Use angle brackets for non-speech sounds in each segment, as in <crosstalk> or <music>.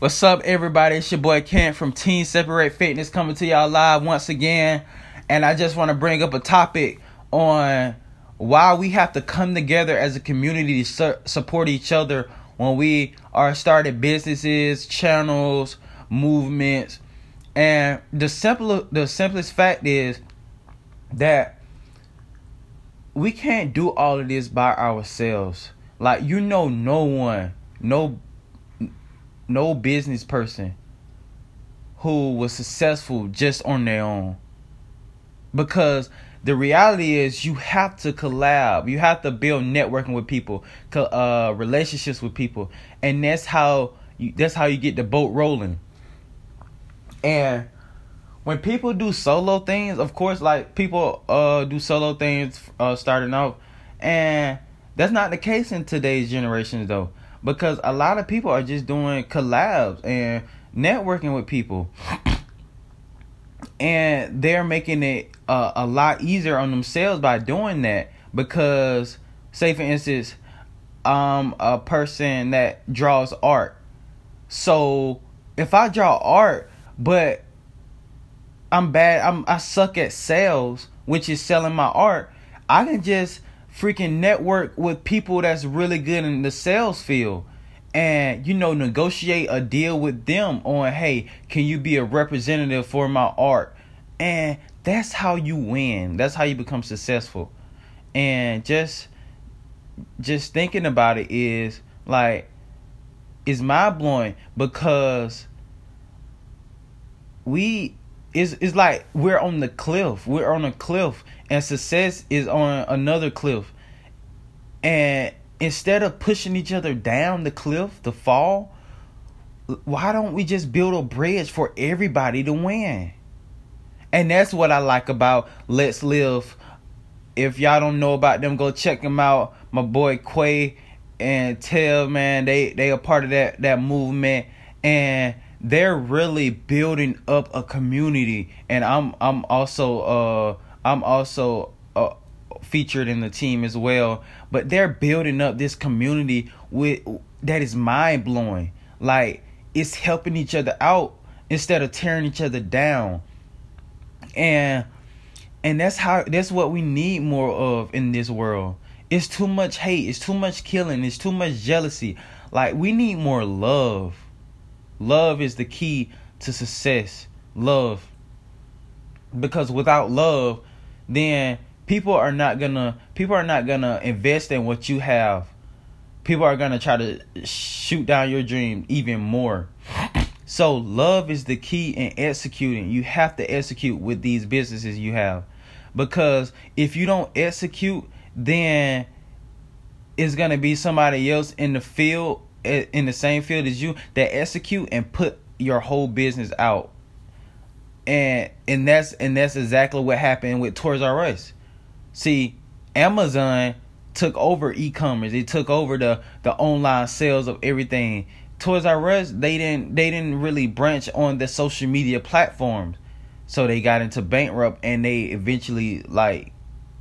What's up, everybody? It's your boy Kent from Team Separate Fitness coming to y'all live once again. And I just want to bring up a topic on why we have to come together as a community to su- support each other when we are starting businesses, channels, movements. And the simple the simplest fact is that we can't do all of this by ourselves. Like you know no one, no no business person who was successful just on their own. Because the reality is you have to collab. You have to build networking with people, uh, relationships with people, and that's how you, that's how you get the boat rolling. And when people do solo things, of course, like people uh do solo things uh starting off, and that's not the case in today's generations though because a lot of people are just doing collabs and networking with people. <clears throat> And they're making it uh, a lot easier on themselves by doing that because say for instance um a person that draws art. So if i draw art but i'm bad i'm i suck at sales which is selling my art i can just freaking network with people that's really good in the sales field. And you know negotiate a deal with them on hey can you be a representative for my art? And that's how you win. That's how you become successful. And just just thinking about it is like is mind blowing because we is it's like we're on the cliff. We're on a cliff and success is on another cliff. And instead of pushing each other down the cliff, the fall, why don't we just build a bridge for everybody to win? And that's what I like about Let's Live. If y'all don't know about them, go check them out. My boy Quay and Tev, man, they they are part of that that movement, and they're really building up a community. And I'm I'm also uh I'm also uh, featured in the team as well. But they're building up this community with that is mind blowing. Like it's helping each other out instead of tearing each other down. And and that's how that's what we need more of in this world. It's too much hate, it's too much killing, it's too much jealousy. Like we need more love. Love is the key to success. Love. Because without love, then people are not gonna people are not gonna invest in what you have. People are gonna try to shoot down your dream even more. So love is the key in executing. You have to execute with these businesses you have. Because if you don't execute, then it's gonna be somebody else in the field eh, in the same field as you that execute and put your whole business out and and that's and that's exactly what happened with Toys R Us. See, Amazon took over e-commerce. It took over the the online sales of everything. Toys R Us they didn't they didn't really branch on the social media platforms, so they got into bankrupt and they eventually like,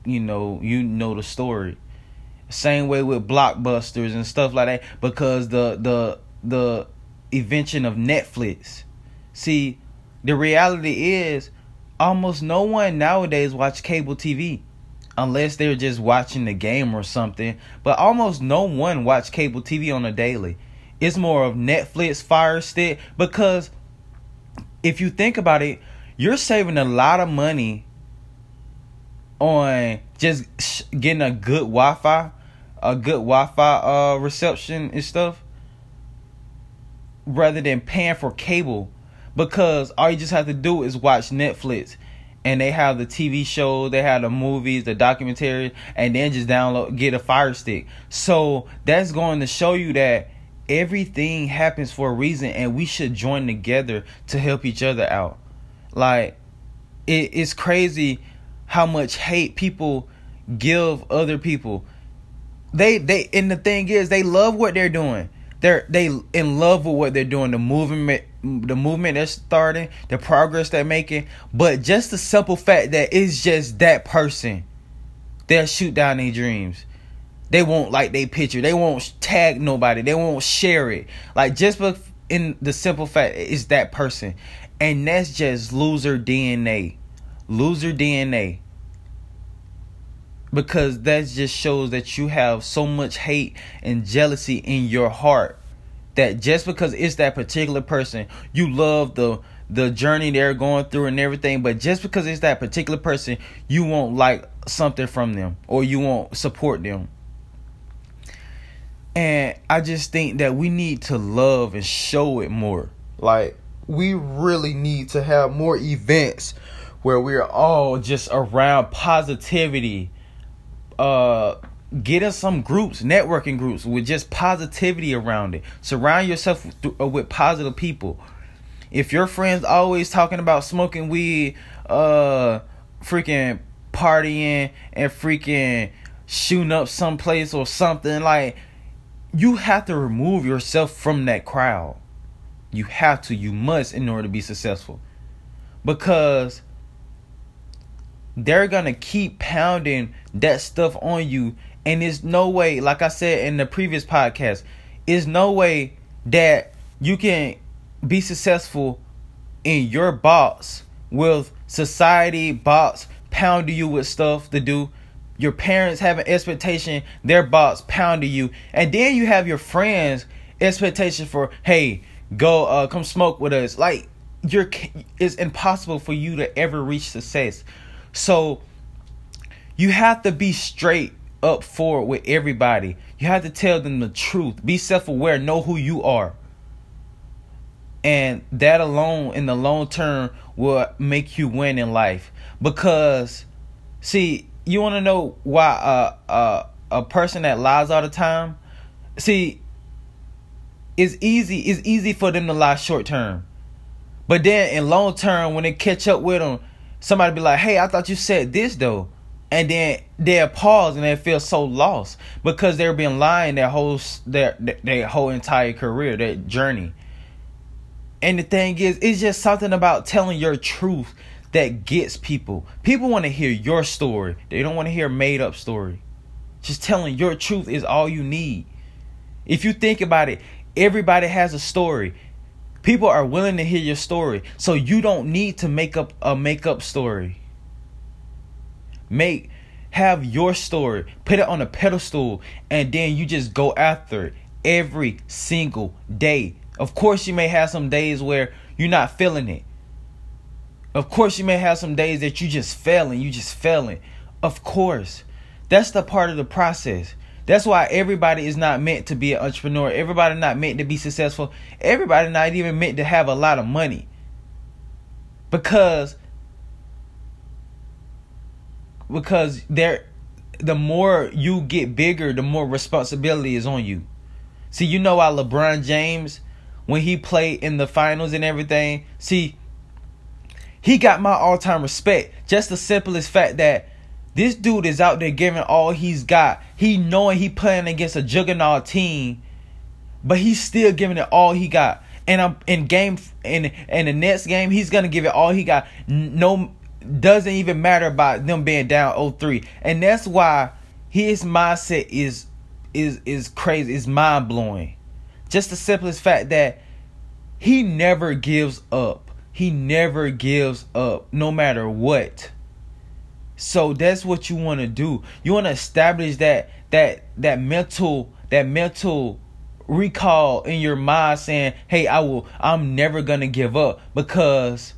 you know, you know the story. Same way with blockbusters and stuff like that because the the the invention of Netflix. See, the reality is almost no one nowadays watch cable TV unless they're just watching the game or something. But almost no one watch cable TV on a daily. It's more of Netflix Fire Stick because if you think about it, you're saving a lot of money on just getting a good Wi-Fi, a good Wi-Fi uh, reception and stuff, rather than paying for cable because all you just have to do is watch Netflix and they have the TV show, they have the movies, the documentaries, and then just download get a fire stick. So that's going to show you that everything happens for a reason and we should join together to help each other out. Like it, it's crazy how much hate people give other people. They they and the thing is they love what they're doing they're they in love with what they're doing, the movement, the movement they're starting, the progress they're making. But just the simple fact that it's just that person, they'll shoot down their dreams. They won't like their picture. They won't tag nobody. They won't share it. Like just in the simple fact is that person. And that's just loser DNA. Loser DNA. Because that just shows that you have so much hate and jealousy in your heart that just because it's that particular person, you love the the journey they're going through and everything, but just because it's that particular person, you won't like something from them or you won't support them. And I just think that we need to love and show it more. Like we really need to have more events where we're all just around positivity. Uh get in some groups, networking groups with just positivity around it. Surround yourself with, uh, with positive people. If your friends always talking about smoking weed, uh freaking partying and freaking shooting up someplace or something like you have to remove yourself from that crowd. You have to, you must in order to be successful. Because they're gonna keep pounding that stuff on you, and there's no way, like I said in the previous podcast, is no way that you can be successful in your box with society box pounding you with stuff to do your parents have an expectation, their box pounding you, and then you have your friends expectation for, hey, go uh come smoke with us. Like you're it's impossible for you to ever reach success. So you have to be straight up for with everybody. You have to tell them the truth. Be self-aware, know who you are. And that alone in the long term will make you win in life because see you want to know why uh, uh, a person that lies all the time? See, it's easy. It's easy for them to lie short term, but then in long term, when they catch up with them, somebody be like, "Hey, I thought you said this though," and then they'll pause and they feel so lost because they've been lying their whole their their whole entire career, their journey. And the thing is, it's just something about telling your truth that gets people. People want to hear your story. They don't want to hear made up story. Just telling your truth is all you need. If you think about it, everybody has a story. People are willing to hear your story. So you don't need to make up a make up story. Make have your story, put it on a pedestal and then you just go after it every single day. Of course you may have some days where you're not feeling it. Of course, you may have some days that you just failing, you just failing. Of course, that's the part of the process. That's why everybody is not meant to be an entrepreneur. Everybody not meant to be successful. Everybody not even meant to have a lot of money. Because because there the more you get bigger, the more responsibility is on you. See, you know why LeBron James when he played in the finals and everything, see he got my all time respect. Just the simplest fact that this dude is out there giving all he's got. He knowing he playing against a juggernaut team, but he's still giving it all he got. And I'm in game in in the next game, he's gonna give it all he got. No, doesn't even matter about them being down 0-3. and that's why his mindset is is is crazy. It's mind blowing. Just the simplest fact that he never gives up. He never gives up no matter what. So that's what you want to do. You want to establish that that that mental that mental recall in your mind saying, "Hey, I will I'm never going to give up because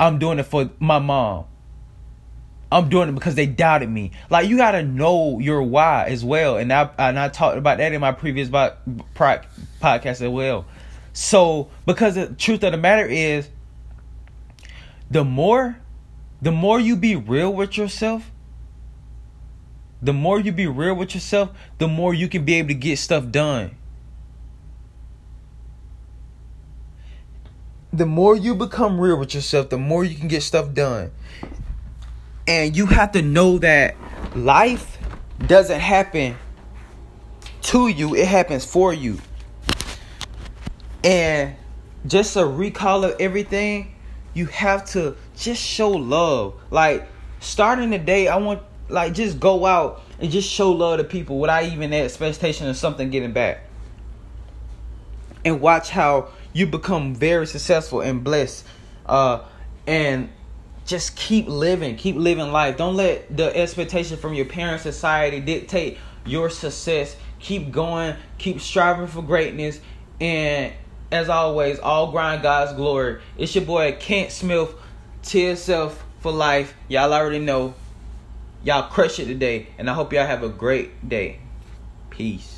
I'm doing it for my mom. I'm doing it because they doubted me. Like you got to know your why as well. And I and I talked about that in my previous podcast as well. So, because the truth of the matter is, the more, the more you be real with yourself, the more you be real with yourself, the more you can be able to get stuff done. The more you become real with yourself, the more you can get stuff done. And you have to know that life doesn't happen to you, it happens for you. And just a recall of everything, you have to just show love. Like starting the day, I want like just go out and just show love to people without even that expectation of something getting back. and watch how you become very successful and blessed. Uh, and just keep living, keep living life. Don't let the expectation from your parents' society dictate your success. Keep going, keep striving for greatness, and as always, all grind God's glory. It's your boy Kent Smith. To yourself for life. Y'all already know. Y'all crush it today, and I hope y'all have a great day. Peace.